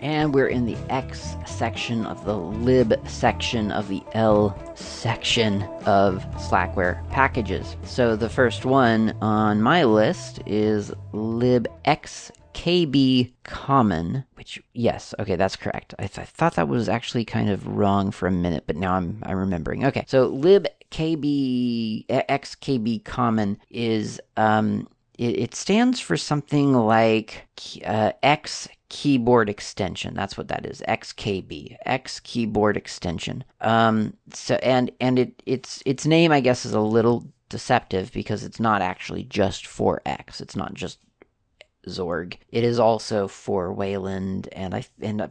And we're in the X section of the lib section of the L section of Slackware packages. So the first one on my list is libxkb common, which yes, okay, that's correct. I, th- I, thought that was actually kind of wrong for a minute, but now I'm I'm remembering. Okay, so libkb xkb common is um it, it stands for something like uh, X keyboard extension. That's what that is. XKB. X keyboard extension. Um so and and it its its name I guess is a little deceptive because it's not actually just for X. It's not just Xorg. It is also for Wayland and I and uh,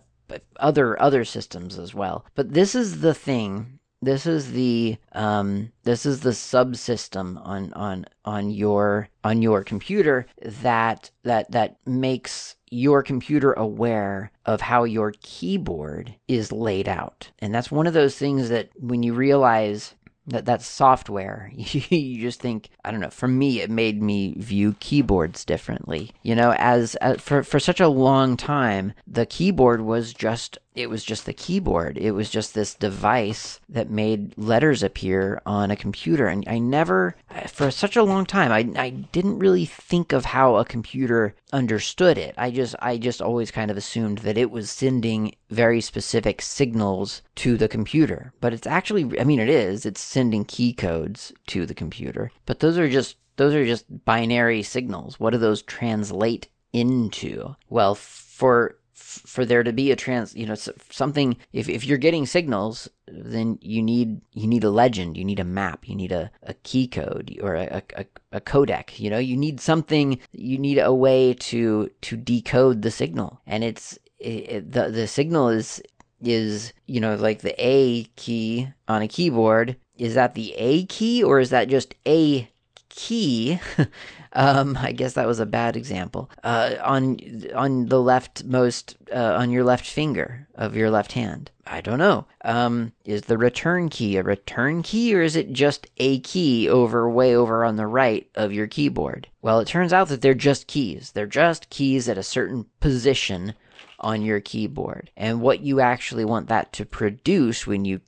other other systems as well. But this is the thing this is the um, this is the subsystem on on on your on your computer that that that makes your computer aware of how your keyboard is laid out. And that's one of those things that when you realize that that's software you just think i don't know for me it made me view keyboards differently you know as, as for for such a long time the keyboard was just it was just the keyboard. It was just this device that made letters appear on a computer. And I never, for such a long time, I, I didn't really think of how a computer understood it. I just, I just always kind of assumed that it was sending very specific signals to the computer. But it's actually, I mean, it is, it's sending key codes to the computer. But those are just, those are just binary signals. What do those translate into? Well, for for there to be a trans you know something if, if you're getting signals then you need you need a legend you need a map you need a, a key code or a, a, a codec you know? You need something you need a way to to decode the signal. And it's it, the the signal is is you know like the a key on a keyboard. Is that the a key or is that just a key Um, I guess that was a bad example. Uh, on on the leftmost uh, on your left finger of your left hand. I don't know. Um, is the return key a return key or is it just a key over way over on the right of your keyboard? Well, it turns out that they're just keys. They're just keys at a certain position on your keyboard. And what you actually want that to produce when you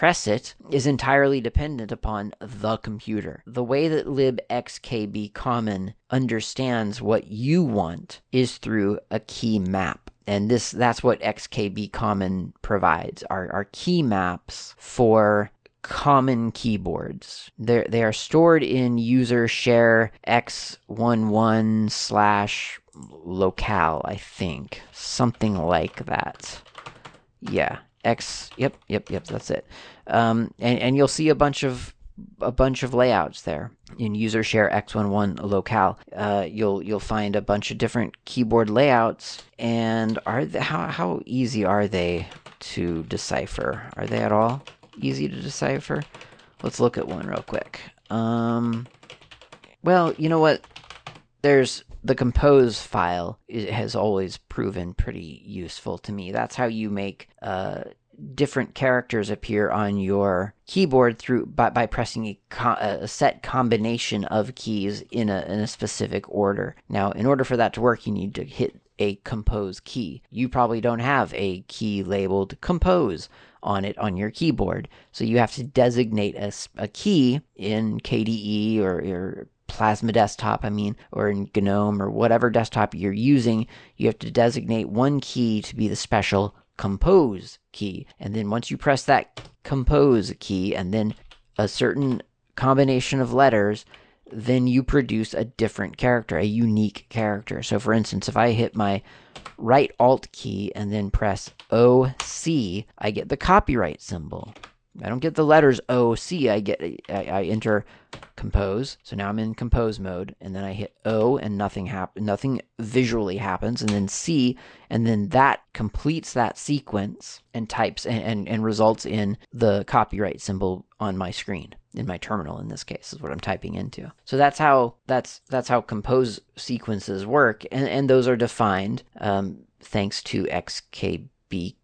press it is entirely dependent upon the computer. The way that libxkb common understands what you want is through a key map. And this that's what XKB common provides are, are key maps for common keyboards. They're, they are stored in user share x11 slash locale, I think. Something like that. Yeah, X. Yep, yep, yep. That's it. Um, and and you'll see a bunch of a bunch of layouts there in user share x11 locale. Uh, you'll you'll find a bunch of different keyboard layouts. And are they, how how easy are they to decipher? Are they at all easy to decipher? Let's look at one real quick. Um, well, you know what? There's the compose file has always proven pretty useful to me. That's how you make uh, different characters appear on your keyboard through by, by pressing a, co- a, set combination of keys in a, in a specific order. Now, in order for that to work, you need to hit a compose key. You probably don't have a key labeled compose on it on your keyboard. So you have to designate a, a key in KDE or, or Plasma desktop, I mean, or in GNOME or whatever desktop you're using, you have to designate one key to be the special compose key. And then once you press that compose key and then a certain combination of letters, then you produce a different character, a unique character. So for instance, if I hit my right alt key and then press OC, I get the copyright symbol. I don't get the letters O C. I get I, I enter compose. So now I'm in compose mode, and then I hit O, and nothing happen. Nothing visually happens, and then C, and then that completes that sequence and types and, and, and results in the copyright symbol on my screen in my terminal in this case is what I'm typing into. So that's how that's that's how compose sequences work, and and those are defined um, thanks to XKB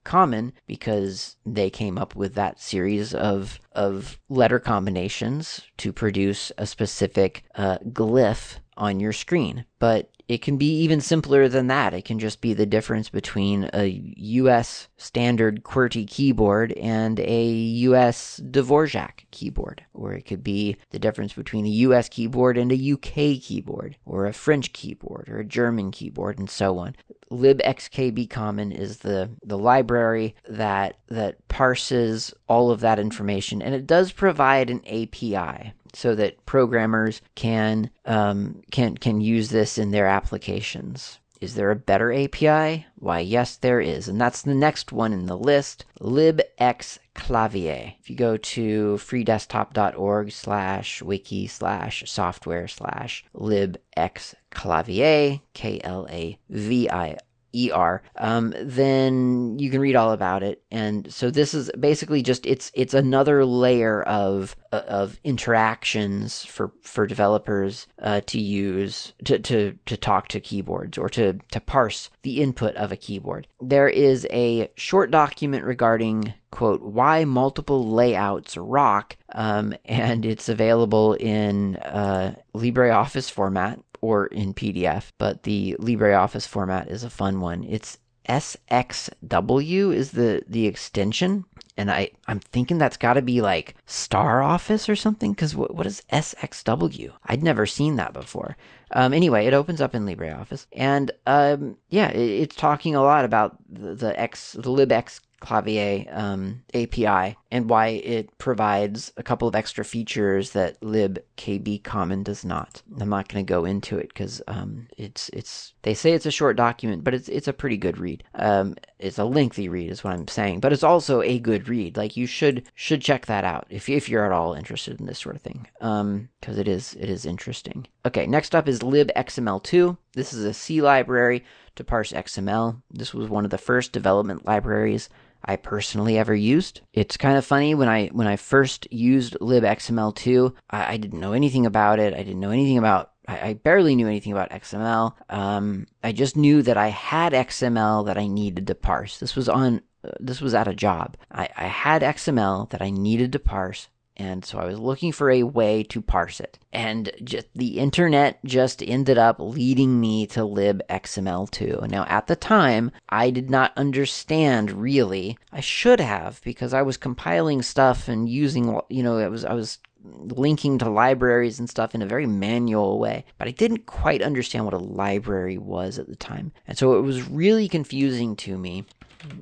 common because they came up with that series of of letter combinations to produce a specific uh, glyph on your screen. But it can be even simpler than that. It can just be the difference between a US standard QWERTY keyboard and a US Dvorak keyboard. Or it could be the difference between a US keyboard and a UK keyboard, or a French keyboard, or a German keyboard, and so on. libxkbcommon is the, the library that that parses all of that information and it does provide an API so that programmers can um, can can use this in their applications. Is there a better API? Why, yes, there is, and that's the next one in the list, libxklavier. If you go to freedesktop.org slash wiki slash software slash libxklavier, K-L-A-V-I ER, um, then you can read all about it. And so this is basically just it's it's another layer of uh, of interactions for for developers uh, to use to, to to talk to keyboards or to to parse the input of a keyboard. There is a short document regarding quote why multiple layouts rock, um, and it's available in uh, LibreOffice format or in PDF, but the LibreOffice format is a fun one. It's SXW is the the extension, and I I'm thinking that's got to be like Star Office or something. Because what what is SXW? I'd never seen that before. Um, anyway, it opens up in LibreOffice, and um, yeah, it, it's talking a lot about the, the X the libx Clavier um, API and why it provides a couple of extra features that libkb common does not. I'm not going to go into it because um, it's it's they say it's a short document, but it's it's a pretty good read. Um, it's a lengthy read, is what I'm saying, but it's also a good read. Like you should should check that out if if you're at all interested in this sort of thing, because um, it is it is interesting. Okay, next up is libxml2. This is a C library to parse XML. This was one of the first development libraries I personally ever used. It's kind of funny when I when I first used libxml2, I, I didn't know anything about it. I didn't know anything about I, I barely knew anything about XML. Um, I just knew that I had XML that I needed to parse. This was on uh, this was at a job. I, I had XML that I needed to parse and so I was looking for a way to parse it. And just the internet just ended up leading me to libxml2. Now, at the time, I did not understand really. I should have because I was compiling stuff and using, you know, it was I was linking to libraries and stuff in a very manual way, but I didn't quite understand what a library was at the time. And so it was really confusing to me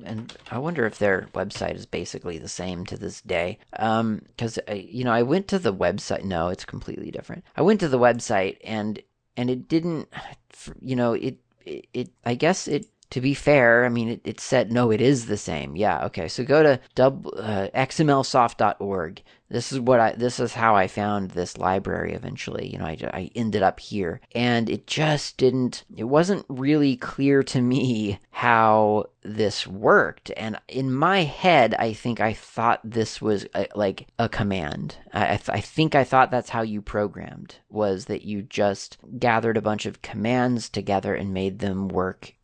and I wonder if their website is basically the same to this day. Um, because you know, I went to the website. No, it's completely different. I went to the website and and it didn't. You know, it it, it I guess it to be fair, I mean, it, it, said, no, it is the same. Yeah, okay. So go to dub, uh, xmlsoft.org. This is what I, this is how I found this library eventually. You know, I, I ended up here. And it just didn't, it wasn't really clear to me how this worked. And in my head, I think I thought this was a, like a command. I, I think I thought that's how you programmed, was that you just gathered a bunch of commands together and made them work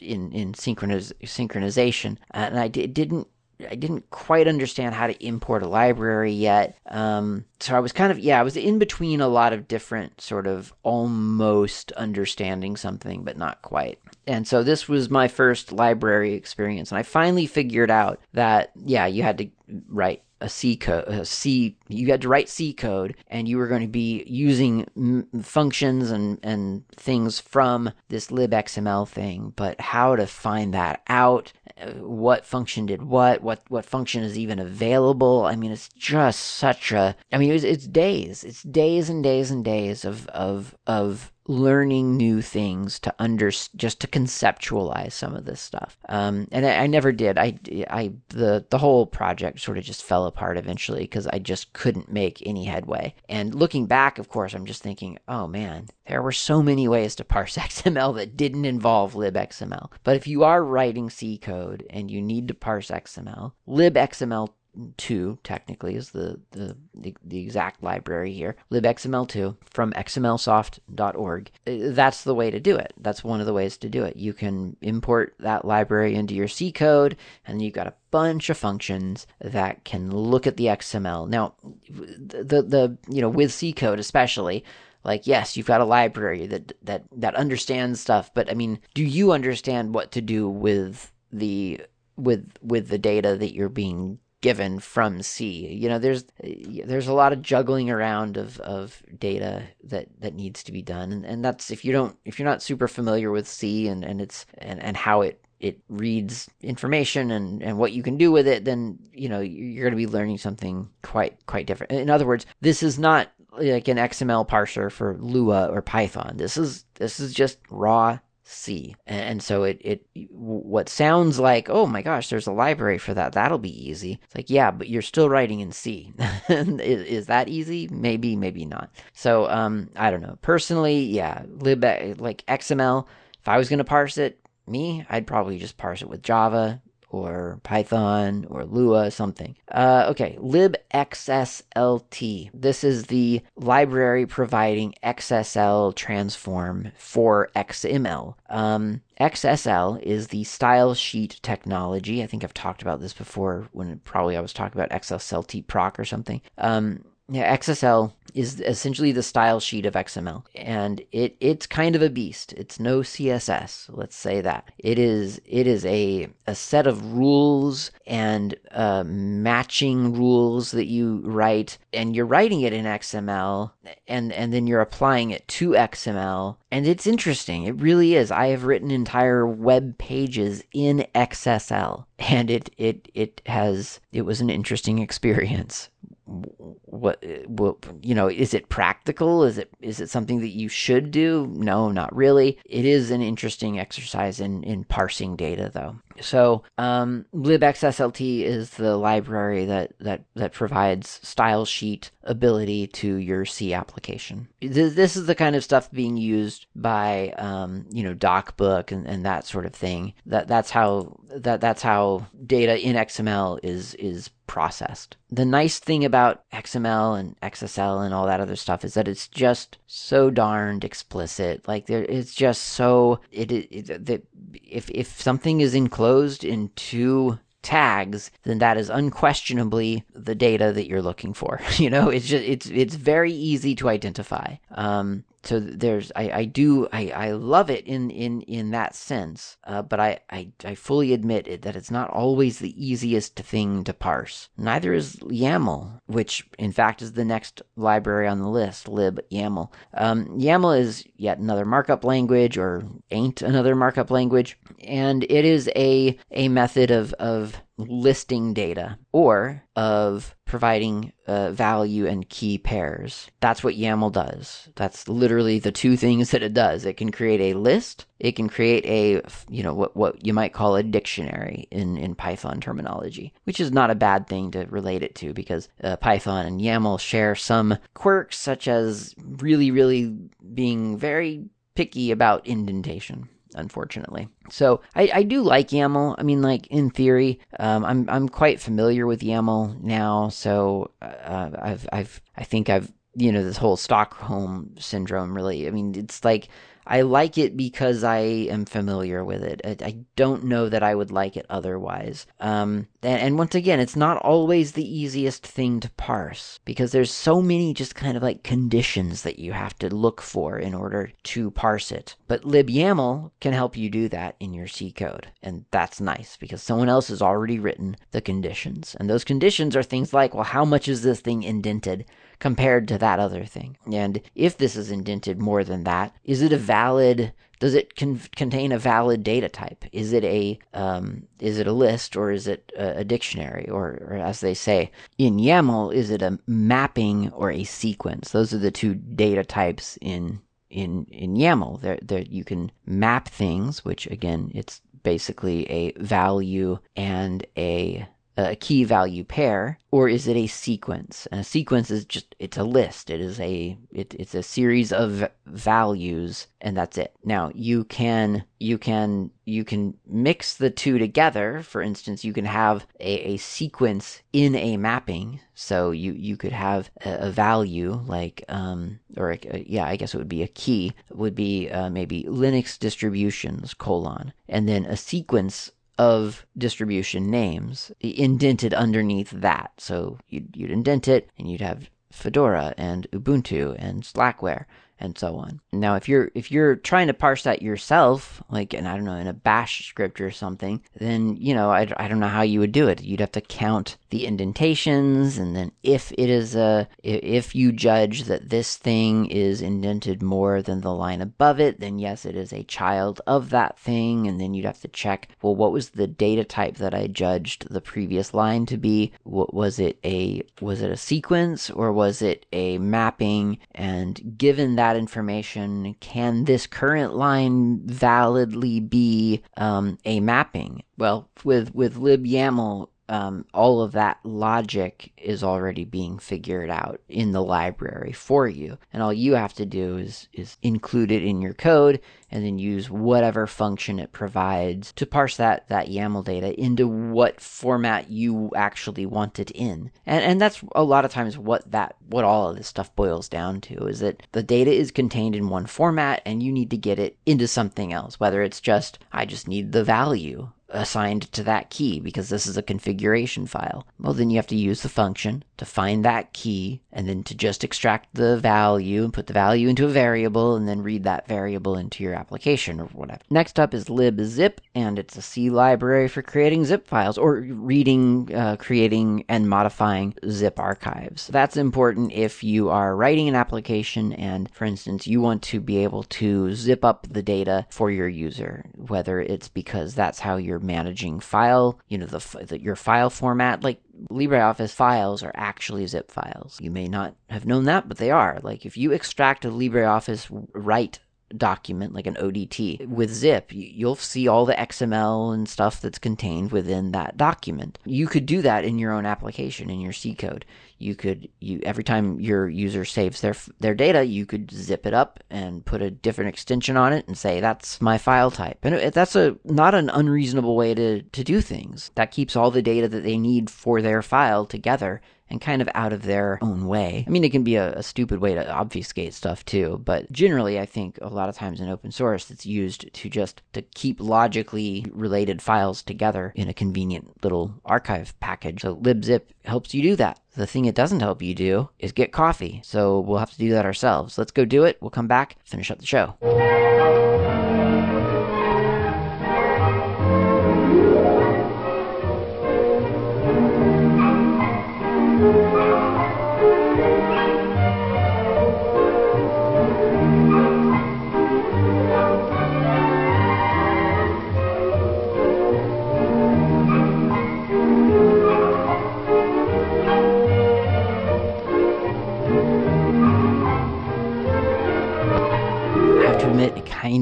in in synchroniz- synchronization, and I d- didn't I didn't quite understand how to import a library yet. Um, so I was kind of, yeah, I was in between a lot of different sort of almost understanding something, but not quite. And so this was my first library experience. And I finally figured out that, yeah, you had to write a C code, a C, you had to write C code and you were going to be using m- functions and, and things from this libxml thing, but how to find that out, uh, what function did what, what, what function is even available. I mean, it's just such a, I mean, it's, it's days, it's days and days and days of, of, of learning new things to under just to conceptualize some of this stuff. Um, and I, I, never did. I, I the the whole project sort of just fell apart eventually because I just couldn't make any headway. And looking back, of course, I'm just thinking, oh man, there were so many ways to parse XML that didn't involve libxml. But if you are writing C code and you need to parse XML, libxml 2 technically is the, the, the, exact library here, libxml2 from xmlsoft.org. Uh, that's the way to do it. That's one of the ways to do it. You can import that library into your C code, and you've got a bunch of functions that can look at the XML. Now, the, the you know, with C code especially, like yes you've got a library that that that understands stuff but i mean do you understand what to do with the with with the data that you're being given from C. You know, there's there's a lot of juggling around of, of data that, that needs to be done, and, and that's if you don't if you're not super familiar with C and, and it's and, and how it it reads information and, and what you can do with it, then you know you're going to be learning something quite quite different. In other words, this is not like an XML parser for Lua or Python. This is this is just raw C. And so it, it, what sounds like, oh my gosh, there's a library for that. That'll be easy. It's like, yeah, but you're still writing in C. is, is, that easy? Maybe, maybe not. So, um, I don't know. Personally, yeah, lib, like XML, if I was going to parse it, me, I'd probably just parse it with Java, or Python or Lua, something. Uh, okay, libxslt. This is the library providing XSL transform for XML. Um, XSL is the style sheet technology. I think I've talked about this before when probably I was talking about XSLT proc or something. Um, yeah, XSL is essentially the style sheet of XML, and it it's kind of a beast. It's no CSS. Let's say that it is. It is a a set of rules and uh, matching rules that you write, and you're writing it in XML, and and then you're applying it to XML, and it's interesting. It really is. I have written entire web pages in XSL, and it it it has it was an interesting experience what, what you know is it practical? Is it is it something that you should do? No not really. It is an interesting exercise in in parsing data though. So um, libxslt is the library that that that provides style sheet ability to your c application. This, this is the kind of stuff being used by um, you know docbook and, and that sort of thing. That that's how that that's how data in xml is is processed. The nice thing about XML and XSL and all that other stuff is that it's just so darned explicit. Like there, it's just so it, it, it if if something is enclosed in two tags, then that is unquestionably the data that you're looking for. you know, it's just it's it's very easy to identify. Um, so there's I, I do I, I love it in in in that sense uh, but I, I I fully admit it, that it's not always the easiest thing to parse. Neither is YAML which in fact is the next library on the list lib YAML. Um, YAML is yet another markup language or ain't another markup language and it is a a method of of listing data or of providing uh, value and key pairs. That's what YAML does. That's literally the two things that it does. It can create a list. It can create a, you know, what, what you might call a dictionary in, in Python terminology, which is not a bad thing to relate it to because uh, Python and YAML share some quirks such as really, really being very picky about indentation unfortunately. So I, I do like YAML. I mean, like in theory, um, I'm I'm quite familiar with YAML now. So uh, I've I've I think I've you know this whole Stockholm syndrome. Really, I mean, it's like I like it because I am familiar with it. I, I don't know that I would like it otherwise. Um, and, and, once again, it's not always the easiest thing to parse because there's so many just kind of like conditions that you have to look for in order to parse it. But libyaml can help you do that in your C code. And that's nice because someone else has already written the conditions. And those conditions are things like, well, how much is this thing indented? Compared to that other thing. And if this is indented more than that, is it a valid? Does it con- contain a valid data type? Is it a um, is it a list or is it a, a dictionary or, or as they say in YAML, is it a mapping or a sequence? Those are the two data types in in in YAML. There, there you can map things, which again, it's basically a value and a a key value pair or is it a sequence? And a sequence is just it's a list. It is a it, it's a series of values and that's it. Now you can you can you can mix the two together. For instance you can have a, a sequence in a mapping. So you you could have a, a value like um or a, yeah i guess it would be a key would be uh, maybe linux distributions colon and then a sequence of distribution names indented underneath that. So you'd, you'd indent it and you'd have Fedora and Ubuntu and Slackware and so on. Now, if you're if you're trying to parse that yourself, like and I don't know in a Bash script or something, then you know I, I don't know how you would do it. You'd have to count the indentations, and then if it is a if you judge that this thing is indented more than the line above it, then yes, it is a child of that thing, and then you'd have to check. Well, what was the data type that I judged the previous line to be? What was it a was it a sequence or was it a mapping? And given that that information, can this current line validly be um, a mapping? Well, with with libyaml, um, all of that logic is already being figured out in the library for you. And all you have to do is, is include it in your code and then use whatever function it provides to parse that, that YAML data into what format you actually want it in. And, and that's a lot of times what that, what all of this stuff boils down to is that the data is contained in one format and you need to get it into something else, whether it's just, I just need the value assigned to that key because this is a configuration file. Well, then you have to use the function to find that key and then to just extract the value and put the value into a variable and then read that variable into your application or whatever. Next up is libzip and it's a C library for creating zip files or reading, uh, creating, and modifying zip archives. That's important if you are writing an application and, for instance, you want to be able to zip up the data for your user, whether it's because that's how you're managing file, you know, the, the your file format. Like LibreOffice files are actually zip files. You may not have known that, but they are. Like if you extract a LibreOffice write document like an ODT with zip you'll see all the XML and stuff that's contained within that document. You could do that in your own application in your C code. You could you every time your user saves their their data you could zip it up and put a different extension on it and say that's my file type. And that's a not an unreasonable way to to do things. That keeps all the data that they need for their file together and kind of out of their own way. I mean, it can be a, a, stupid way to obfuscate stuff too, but generally, I think a lot of times in open source, it's used to just to keep logically related files together in a convenient little archive package. So libzip helps you do that. The thing it doesn't help you do is get coffee. So we'll have to do that ourselves. Let's go do it. We'll come back, finish up the show.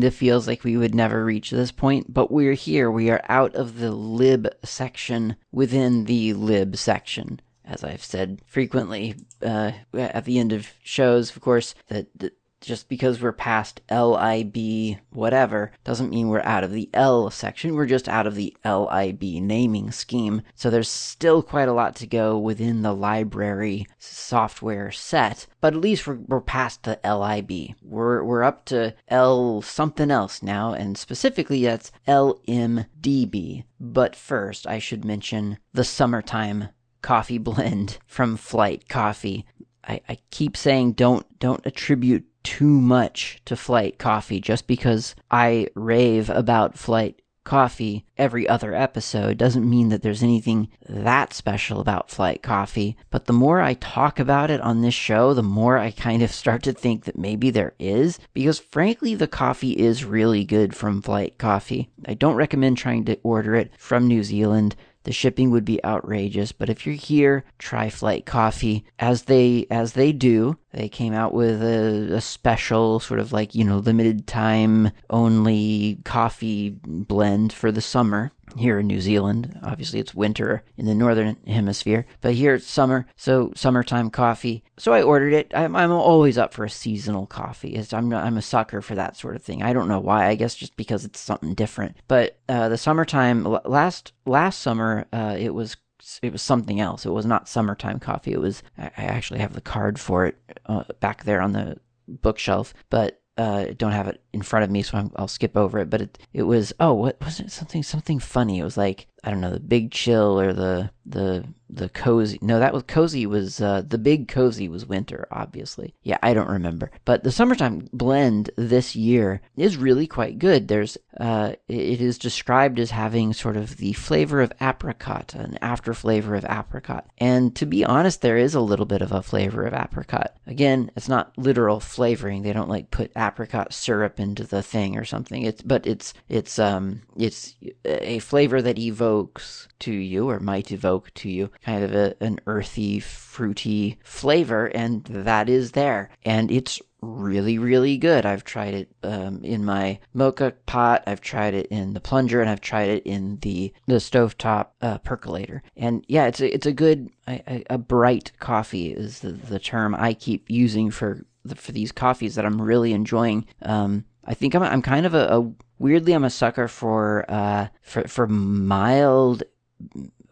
Of feels like we would never reach this point, but we're here. We are out of the lib section within the lib section. As I've said frequently uh, at the end of shows, of course, that, that just because we're past LIB whatever doesn't mean we're out of the L section. We're just out of the LIB naming scheme. So there's still quite a lot to go within the library software set, but at least we're, we're past the LIB. We're, we're up to L something else now, and specifically that's LMDB. But first, I should mention the summertime coffee blend from Flight Coffee. I, I keep saying don't don't attribute too much to Flight Coffee just because I rave about Flight Coffee every other episode doesn't mean that there's anything that special about Flight Coffee. But the more I talk about it on this show, the more I kind of start to think that maybe there is. Because frankly, the coffee is really good from Flight Coffee. I don't recommend trying to order it from New Zealand the shipping would be outrageous. But if you're here, try Flight Coffee as they as they do. They came out with a, a special sort of like you know limited time only coffee blend for the summer here in New Zealand. Obviously, it's winter in the northern hemisphere, but here it's summer, so summertime coffee. So I ordered it. I'm, I'm always up for a seasonal coffee. It's, I'm I'm a sucker for that sort of thing. I don't know why. I guess just because it's something different. But uh, the summertime last last summer, uh, it was it was something else. It was not summertime coffee. It was I actually have the card for it uh, back there on the bookshelf, but uh, don't have it in front of me, so i will skip over it. But it it was oh, what was it? Something something funny. It was like I don't know the big chill or the the the cozy. No, that was cozy. Was uh, the big cozy was winter? Obviously, yeah. I don't remember, but the summertime blend this year is really quite good. There's uh, it is described as having sort of the flavor of apricot, an after flavor of apricot, and to be honest, there is a little bit of a flavor of apricot. Again, it's not literal flavoring. They don't like put apricot syrup into the thing or something. It's but it's it's um it's a flavor that evokes evokes to you or might evoke to you kind of a, an earthy, fruity flavor, and that is there. And it's really, really good. I've tried it um, in my mocha pot. I've tried it in the plunger, and I've tried it in the the stovetop uh, percolator. And yeah, it's a it's a good a, a bright coffee is the, the term I keep using for the, for these coffees that I'm really enjoying. Um, I think I'm I'm kind of a, a weirdly I'm a sucker for uh for for mild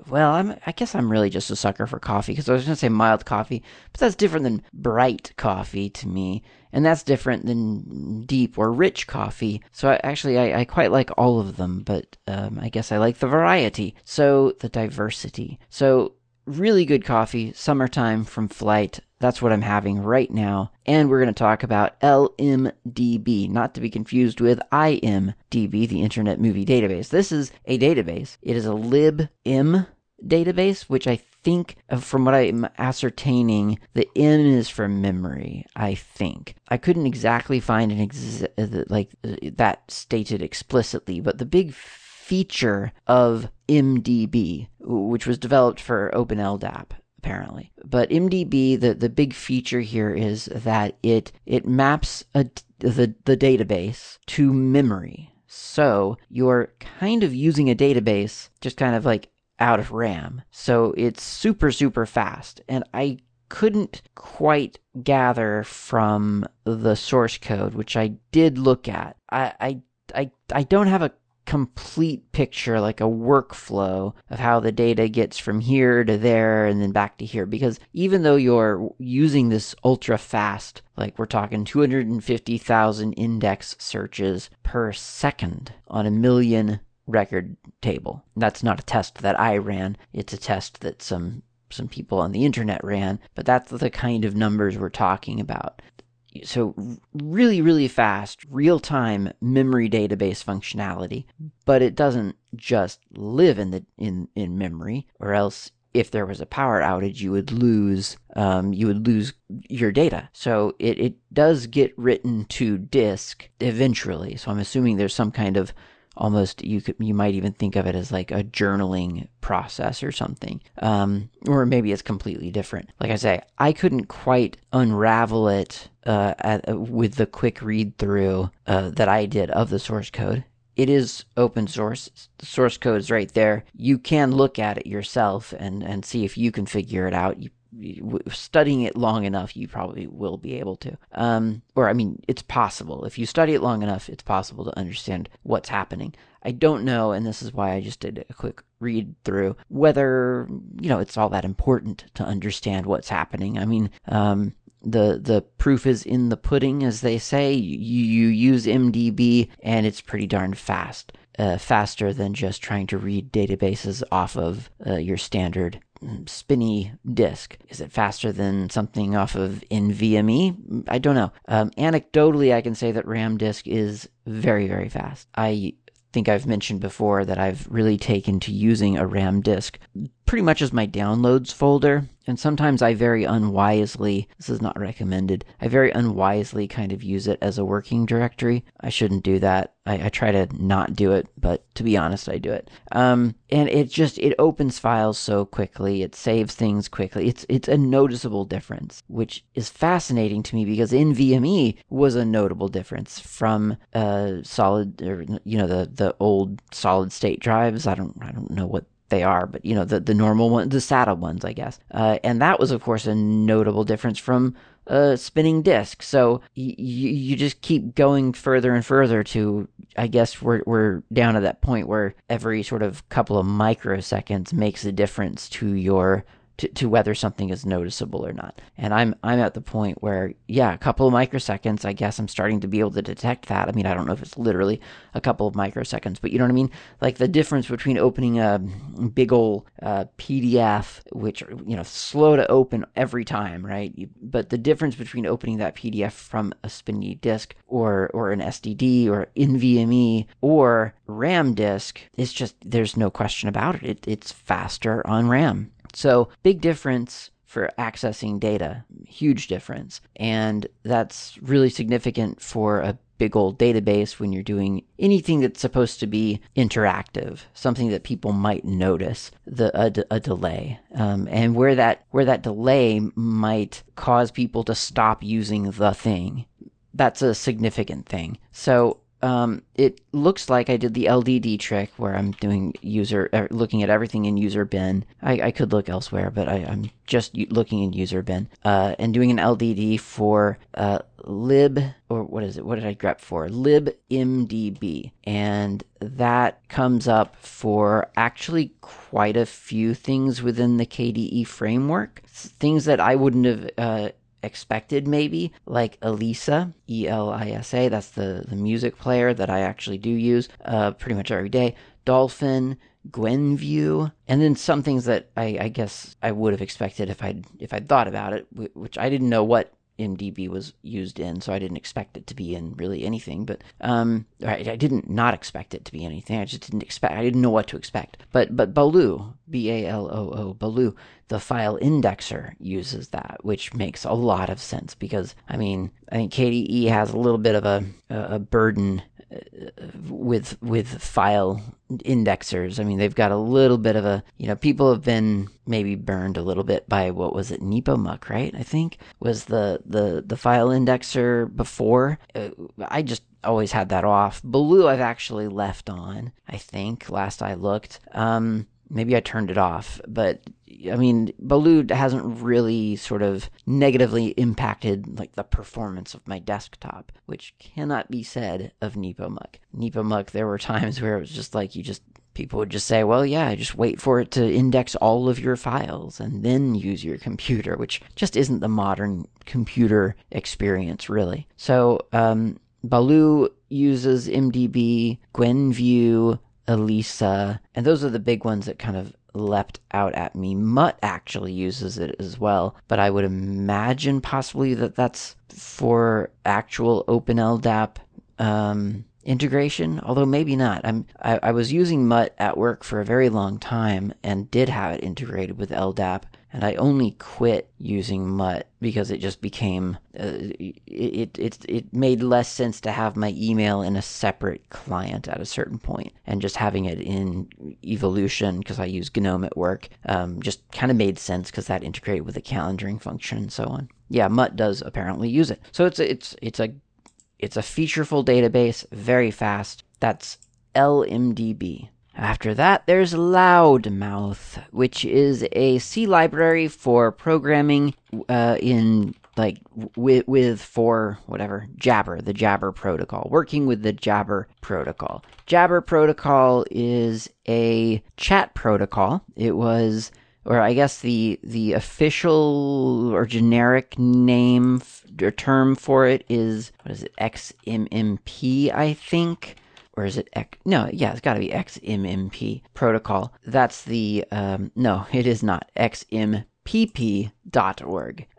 well, I'm, I guess I'm really just a sucker for coffee because I was going to say mild coffee, but that's different than bright coffee to me, and that's different than deep or rich coffee. So I, actually, I, I, quite like all of them, but um, I guess I like the variety, so the diversity. So really good coffee, summertime from Flight. That's what I'm having right now. And we're going to talk about LMDB, not to be confused with IMDB, the Internet Movie Database. This is a database. It is a libm database, which I think, uh, from what I'm ascertaining, the M is for memory. I think I couldn't exactly find an ex- uh, like uh, that stated explicitly, but the big feature of MDB, which was developed for OpenLDAP apparently. But MDB, the, the big feature here is that it it maps a, the the database to memory. So you're kind of using a database just kind of like out of RAM. So it's super super fast, and I couldn't quite gather from the source code, which I did look at. I I I, I don't have a complete picture, like a workflow of how the data gets from here to there and then back to here. Because even though you're using this ultra fast, like we're talking 250,000 index searches per second on a million record table. That's not a test that I ran. It's a test that some some people on the internet ran, but that's the kind of numbers we're talking about so really really fast real time memory database functionality but it doesn't just live in the in in memory or else if there was a power outage you would lose um, you would lose your data. So it, it does get written to disk eventually. So i'm assuming there's some kind of almost you could you might even think of it as like a journaling process or something. Um, or maybe it's completely different. Like i say i couldn't quite unravel it uh, at, uh, with the quick read through uh, that i did of the source code. It is open source. The source code is right there. You can look at it yourself and and see if you can figure it out. You studying it long enough, you probably will be able to. Um, or, I mean, it's possible. If you study it long enough, it's possible to understand what's happening. I don't know, and this is why I just did a quick read through, whether, you know, it's all that important to understand what's happening. I mean, um, the the proof is in the pudding, as they say. You, you use MDB, and it's pretty darn fast. Uh, faster than just trying to read databases off of uh, your standard spinny disk? Is it faster than something off of NVMe? I don't know. Um, anecdotally, I can say that RAM disk is very, very fast. I think I've mentioned before that I've really taken to using a RAM disk pretty much as my downloads folder. and sometimes I very unwisely, this is not recommended, I very unwisely kind of use it as a working directory. I shouldn't do that. I, I try to not do it, but to be honest, I do it. Um, and it just, it opens files so quickly. It saves things quickly. It's, it's a noticeable difference, which is fascinating to me because NVMe was a notable difference from, uh, solid, or, you know, the, the old solid state drives. I don't, I don't know what they are, but you know the the normal ones, the SATA ones, I guess. Uh, and that was, of course, a notable difference from a spinning disk. So y- you just keep going further and further to, I guess we're we're down to that point where every sort of couple of microseconds makes a difference to your to, to whether something is noticeable or not. And I'm I'm at the point where yeah, a couple of microseconds, I guess I'm starting to be able to detect that. I mean, I don't know if it's literally a couple of microseconds, but you know what I mean? Like the difference between opening a big old uh, PDF, which you know slow to open every time, right? You, but the difference between opening that PDF from a spinny disk or or an SDD or NVMe or RAM disk is just there's no question about it. it it's faster on RAM. So, big difference for accessing data, huge difference. And that's really significant for a big old database when you're doing anything that's supposed to be interactive, something that people might notice the a, a delay, um, and where that where that delay might cause people to stop using the thing. That's a significant thing. So um, it looks like I did the LDD trick where I'm doing user, er, looking at everything in user bin. I, I could look elsewhere, but I, am just looking in user bin uh, and doing an LDD for uh, lib, or what is it? What did I grep for? libmdb. And that comes up for actually quite a few things within the KDE framework. Things that I wouldn't have uh, expected maybe like elisa e-l-i-s-a that's the, the music player that i actually do use uh, pretty much every day. Dolphin gwenview and then some things that I, I guess i would have expected if i'd if i'd thought about it which i didn't know what MDB was used in, so I didn't expect it to be in really anything. But um, I, I didn't not expect it to be anything. I just didn't expect. I didn't know what to expect. But but Baloo, B A L O O, Baloo, the file indexer uses that, which makes a lot of sense because I mean I think KDE has a little bit of a a burden with with file indexers. I mean, they've got a little bit of a you know people have been maybe burned a little bit by what was it Nepomuk, right? I think was the the the file indexer before. Uh, I just always had that off. Baloo I've actually left on. I think last I looked. Um, maybe I turned it off, but I mean, Baloo hasn't really sort of negatively impacted like the performance of my desktop, which cannot be said of Nepomuk. Nepomuk, there were times where it was just like you just people would just say, well, yeah, just wait for it to index all of your files and then use your computer, which just isn't the modern computer experience, really. So, um, Baloo uses MDB, Gwenview, Elisa, and those are the big ones that kind of leapt out at me. Mutt actually uses it as well, but I would imagine possibly that that's for actual OpenLDAP um, integration, although maybe not. I'm I, I was using Mutt at work for a very long time and did have it integrated with LDAP and I only quit using Mutt because it just became uh, it, it it made less sense to have my email in a separate client at a certain point, and just having it in Evolution because I use GNOME at work um, just kind of made sense because that integrated with the calendaring function and so on. Yeah, Mutt does apparently use it, so it's it's it's a it's a featureful database, very fast. That's LMDB. After that, there's Loudmouth, which is a C library for programming uh, in like with with for whatever Jabber, the Jabber protocol, working with the Jabber protocol. Jabber protocol is a chat protocol. It was or I guess the the official or generic name or term for it is what is it XMMP I think or is it X? No, yeah, it's got to be XMMP protocol. That's the um, no, it is not XMPP.org.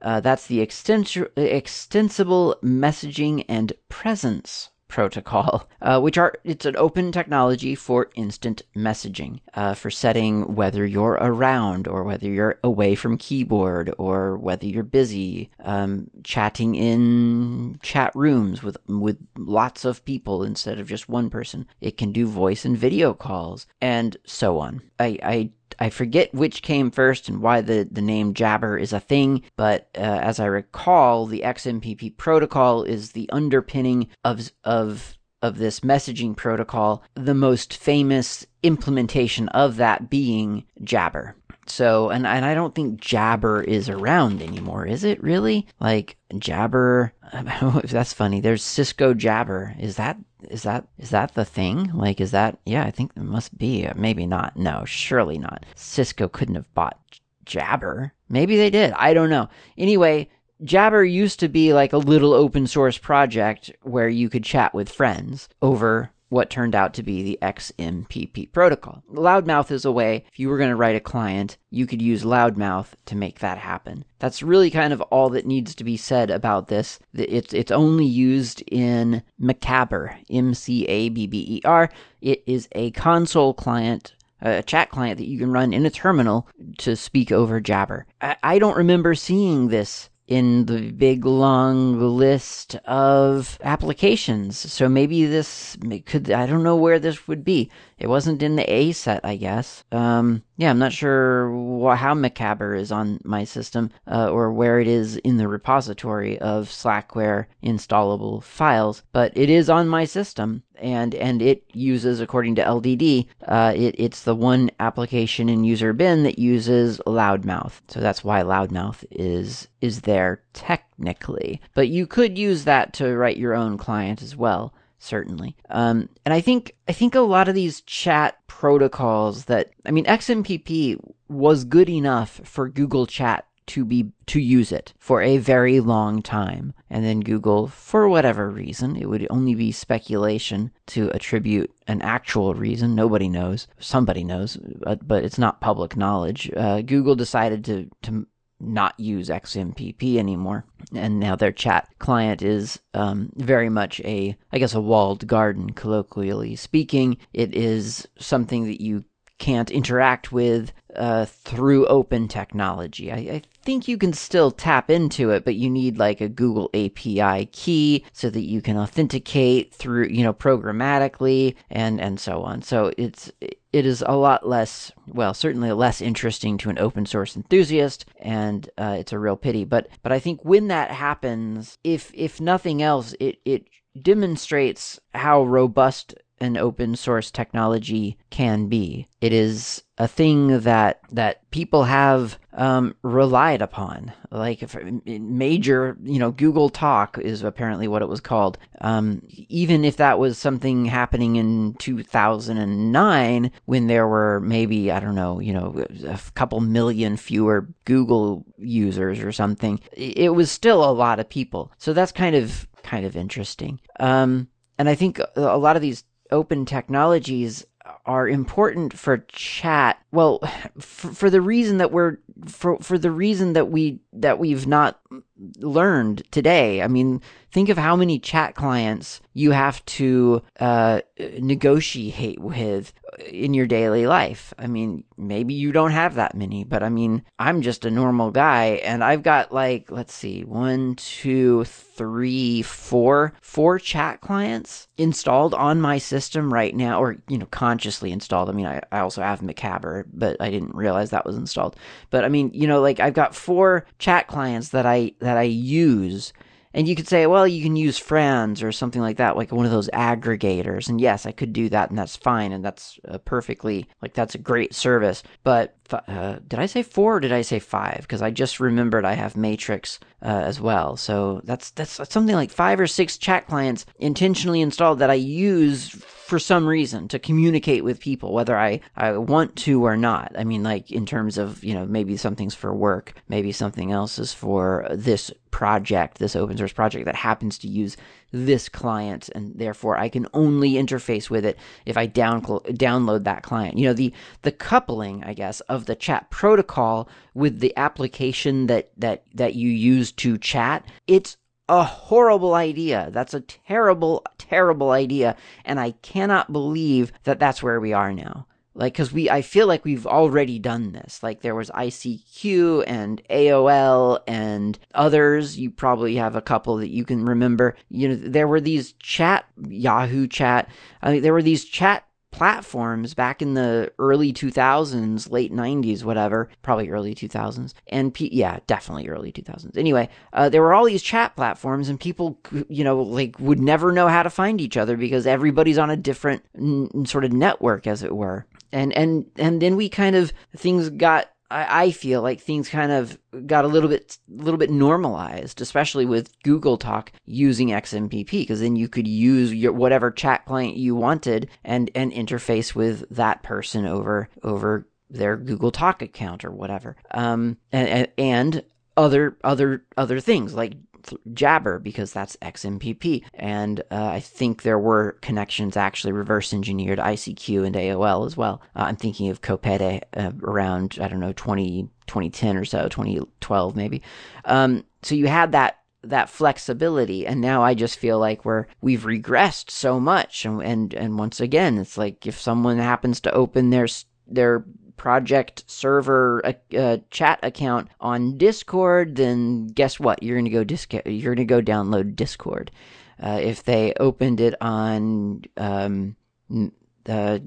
Uh, that's the extens- extensible messaging and presence protocol, uh, which are it's an open technology for instant messaging, uh, for setting whether you're around or whether you're away from keyboard or whether you're busy, um, chatting in chat rooms with with lots of people instead of just one person. It can do voice and video calls and so on. I, I I forget which came first and why the, the name Jabber is a thing, but uh, as I recall, the XMPP protocol is the underpinning of of of this messaging protocol. The most famous implementation of that being Jabber. So, and, and I don't think Jabber is around anymore, is it really? Like Jabber, that's funny. There's Cisco Jabber. Is that is that is that the thing? Like, is that? Yeah, I think there must be. Uh, maybe not. No, surely not. Cisco couldn't have bought Jabber. Maybe they did. I don't know. Anyway, Jabber used to be like a little open source project where you could chat with friends over what turned out to be the XMPP protocol. Loudmouth is a way, if you were going to write a client, you could use Loudmouth to make that happen. That's really kind of all that needs to be said about this. It's, it's only used in Mcabber, M C A B B E R. It is a console client a chat client that you can run in a terminal to speak over Jabber. I, I, don't remember seeing this in the big long list of applications. So maybe this could, I don't know where this would be. It wasn't in the A set, I guess. Um, yeah, I'm not sure wh- how Mcabber is on my system uh, or where it is in the repository of Slackware installable files, but it is on my system and and it uses, according to LDD, uh, it, it's the one application in user bin that uses Loudmouth. So that's why Loudmouth is is there technically. But you could use that to write your own client as well certainly. Um, and I think I think a lot of these chat protocols that I mean XMPP was good enough for Google Chat to be to use it for a very long time. And then google for whatever reason it would only be speculation to attribute an actual reason. Nobody knows. Somebody knows but, but it's not public knowledge. Uh, google decided to to not use XMPP anymore. And now their chat client is um, very much a, I guess, a walled garden, colloquially speaking. It is something that you can't interact with uh, through open technology. I, I, think you can still tap into it, but you need like a Google API key so that you can authenticate through, you know, programmatically and and so on. So it's it is a lot less, well, certainly less interesting to an open source enthusiast, and uh, it's a real pity. But but I think when that happens, if if nothing else, it it demonstrates how robust an open source technology can be. It is a thing that that people have um, relied upon. Like major, you know, Google Talk is apparently what it was called. Um, even if that was something happening in 2009, when there were maybe I don't know, you know, a couple million fewer Google users or something, it was still a lot of people. So that's kind of kind of interesting. Um, and I think a lot of these open technologies are important for chat. Well, for, for the reason that we're for for the reason that we that we've not learned today. I mean, think of how many chat clients you have to uh, negotiate with in your daily life. I mean, maybe you don't have that many, but I mean, I'm just a normal guy, and I've got like, let's see, one, two, three, four, four chat clients installed on my system right now, or you know, consciously installed. I mean, I, I also have Mcabber, but I didn't realize that was installed. But I mean, you know, like I've got four chat clients that I that I use. And you could say, well, you can use Franz or something like that, like one of those aggregators. And yes, I could do that, and that's fine, and that's uh, perfectly like that's a great service. But uh, did I say four or did I say five? Because I just remembered I have Matrix uh, as well. So that's that's something like five or six chat clients intentionally installed that I use for some reason to communicate with people, whether I, I want to or not. I mean, like in terms of, you know, maybe something's for work, maybe something else is for this project, this open source project that happens to use this client, and therefore I can only interface with it if I down, download that client. You know, the, the coupling, I guess, of the chat protocol with the application that, that, that you use to chat, it's a horrible idea. That's a terrible, terrible idea. And I cannot believe that that's where we are now. Like, cause we, I feel like we've already done this. Like, there was ICQ and AOL and others. You probably have a couple that you can remember. You know, there were these chat, Yahoo chat. I mean, there were these chat platforms back in the early 2000s, late 90s, whatever, probably early 2000s. And yeah, definitely early 2000s. Anyway, uh, there were all these chat platforms, and people, you know, like would never know how to find each other because everybody's on a different n- sort of network, as it were. And and and then we kind of things got I, feel like things kind of got a little bit a little bit normalized, especially with Google Talk using XMPP, because then you could use your whatever chat client you wanted and and interface with that person over over their Google Talk account or whatever. Um, and, and other other other things like Jabber because that's XMPP. And uh, I think there were connections actually reverse engineered ICQ and AOL as well. Uh, I'm thinking of Kopete uh, around, I don't know, 20, 2010 or so, 2012 maybe. Um, so you had that that flexibility and now i just feel like we're we've regressed so much and and, and once again it's like if someone happens to open their their project server uh, uh, chat account on Discord, then guess what? You're gonna go disc- You're gonna go download Discord. Uh, if they opened it on um,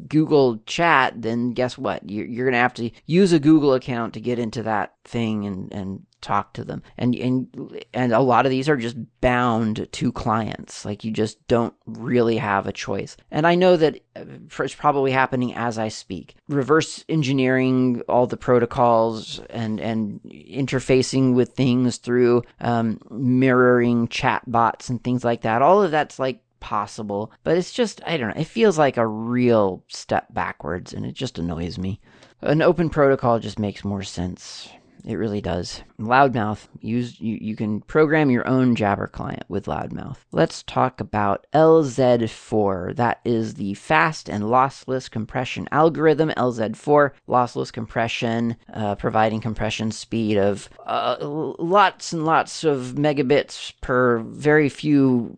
Google Chat, then guess what? You're, you're, gonna have to use a Google account to get into that thing and, and talk to them. And and and a lot of these are just bound to clients. Like you just don't really have a choice. And I know that uh, it's probably happening as I speak. Reverse engineering all the protocols and and interfacing with things through um, mirroring chat bots and things like that. All of that's like possible, but it's just I don't know. It feels like a real step backwards, and it just annoys me. An open protocol just makes more sense. It really does. Loudmouth. Use you, you can program your own Jabber client with Loudmouth. Let's talk about LZ4. That is the fast and lossless compression algorithm. LZ4 lossless compression, uh, providing compression speed of uh, lots and lots of megabits per very few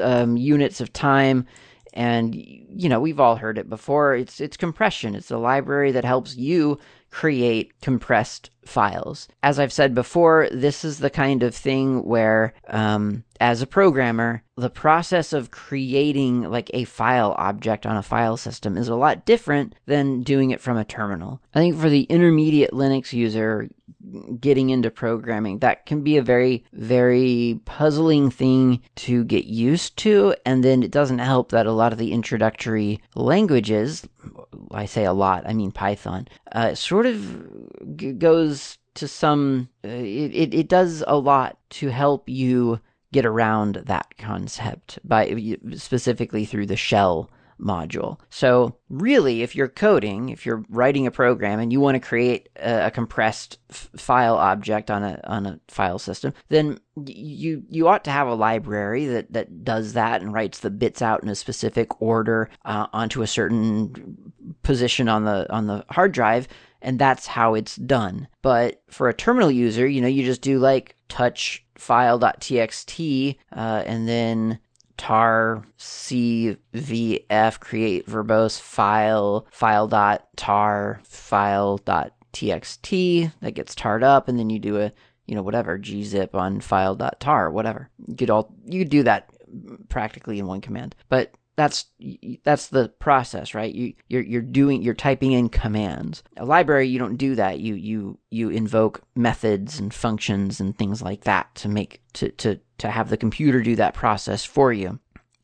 um, units of time and you know we've all heard it before it's it's compression it's a library that helps you create compressed files. As I've said before, this is the kind of thing where, um, as a programmer, the process of creating like a file object on a file system is a lot different than doing it from a terminal. I think for the intermediate Linux user, getting into programming. That can be a very, very puzzling thing to get used to. And then it doesn't help that a lot of the introductory languages, I say a lot, I mean Python, uh, sort of g- goes to some, uh, it, it, it does a lot to help you get around that concept by specifically through the shell module. So, really, if you're coding, if you're writing a program and you want to create a, a compressed f- file object on a on a file system, then you you ought to have a library that that does that and writes the bits out in a specific order uh, onto a certain position on the on the hard drive and that's how it's done. But for a terminal user, you know, you just do like touch file.txt uh, and then tar cvf create verbose file file dot tar file dot txt that gets tarred up and then you do a you know whatever gzip on file dot tar whatever. You could all you could do that practically in one command. But that's that's the process right? You you're you're doing you're typing in commands. A library you don't do that. You you you invoke methods and functions and things like that to make to to to have the computer do that process for you.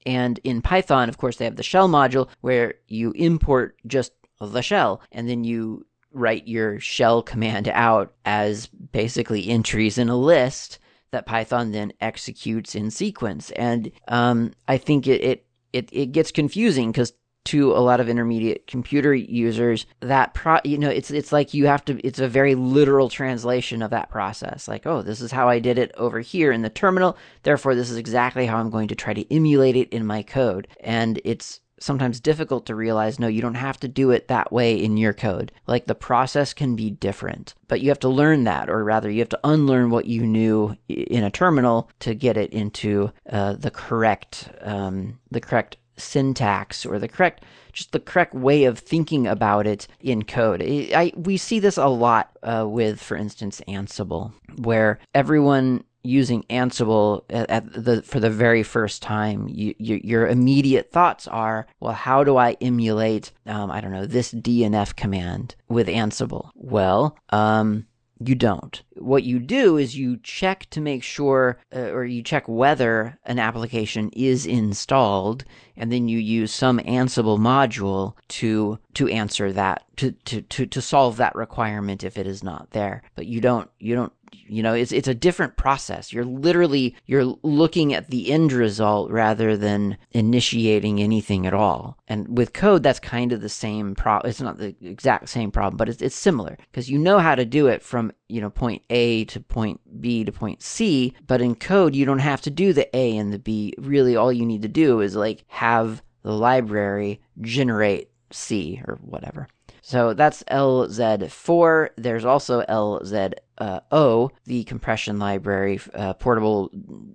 And in python of course they have the shell module where you import just the shell and then you write your shell command out as basically entries in a list that Python then executes in sequence. And um, I think it, it it, it gets confusing because to a lot of intermediate computer users that pro you know it's it's like you have to it's a very literal translation of that process. Like oh this is how I did it over here in the terminal. Therefore this is exactly how I'm going to try to emulate it in my code. And it's sometimes difficult to realize no, you don't have to do it that way in your code. Like the process can be different, but you have to learn that, or rather, you have to unlearn what you knew in a terminal to get it into uh, the correct um, the correct syntax or the correct just the correct way of thinking about it in code. I, we see this a lot uh, with, for instance, Ansible, where everyone using Ansible at the for the very first time, you, you, your immediate thoughts are, well, how do I emulate, um, I don't know, this DNF command with Ansible? Well, um, you don't. What you do is you check to make sure, uh, or you check whether an application is installed, and then you use some Ansible module to to answer that to to to, to solve that requirement if it is not there. But you don't you don't you know it's it's a different process. You're literally you're looking at the end result rather than initiating anything at all. And with code that's kind of the same problem it's not the exact same problem but it's, it's similar. Because you know how to do it from you know point a to point b to point c but in code you don't have to do the a and the b. Really all you need to do is like have the library generate c or whatever so that's LZ4. There's also LZO, uh, the compression library, uh, portable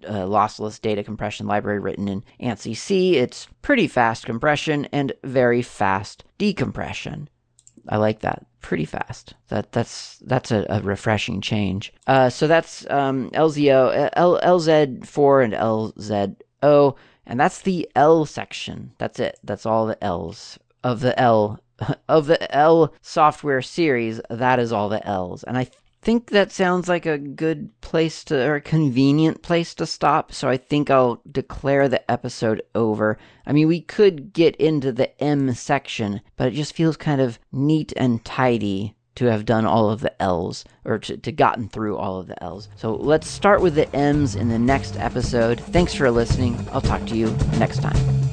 uh, lossless data compression library written in ANSI C. It's pretty fast compression and very fast decompression. I like that. Pretty fast. That that's that's a, a refreshing change. Uh, so that's um, LZO, L, LZ4 and LZO, and that's the L section. That's it. That's all the L's of the L of the L software series. That is all the L's, and I think that sounds like a good place to, or a convenient place to stop. So I think I'll declare the episode over. I mean, we could get into the M section, but it just feels kind of neat and tidy to have done all of the L's, or to, to gotten through all of the L's. So let's start with the M's in the next episode. Thanks for listening. I'll talk to you next time.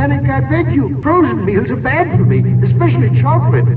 Satanic, I beg you. Frozen meals are bad for me, especially chocolate.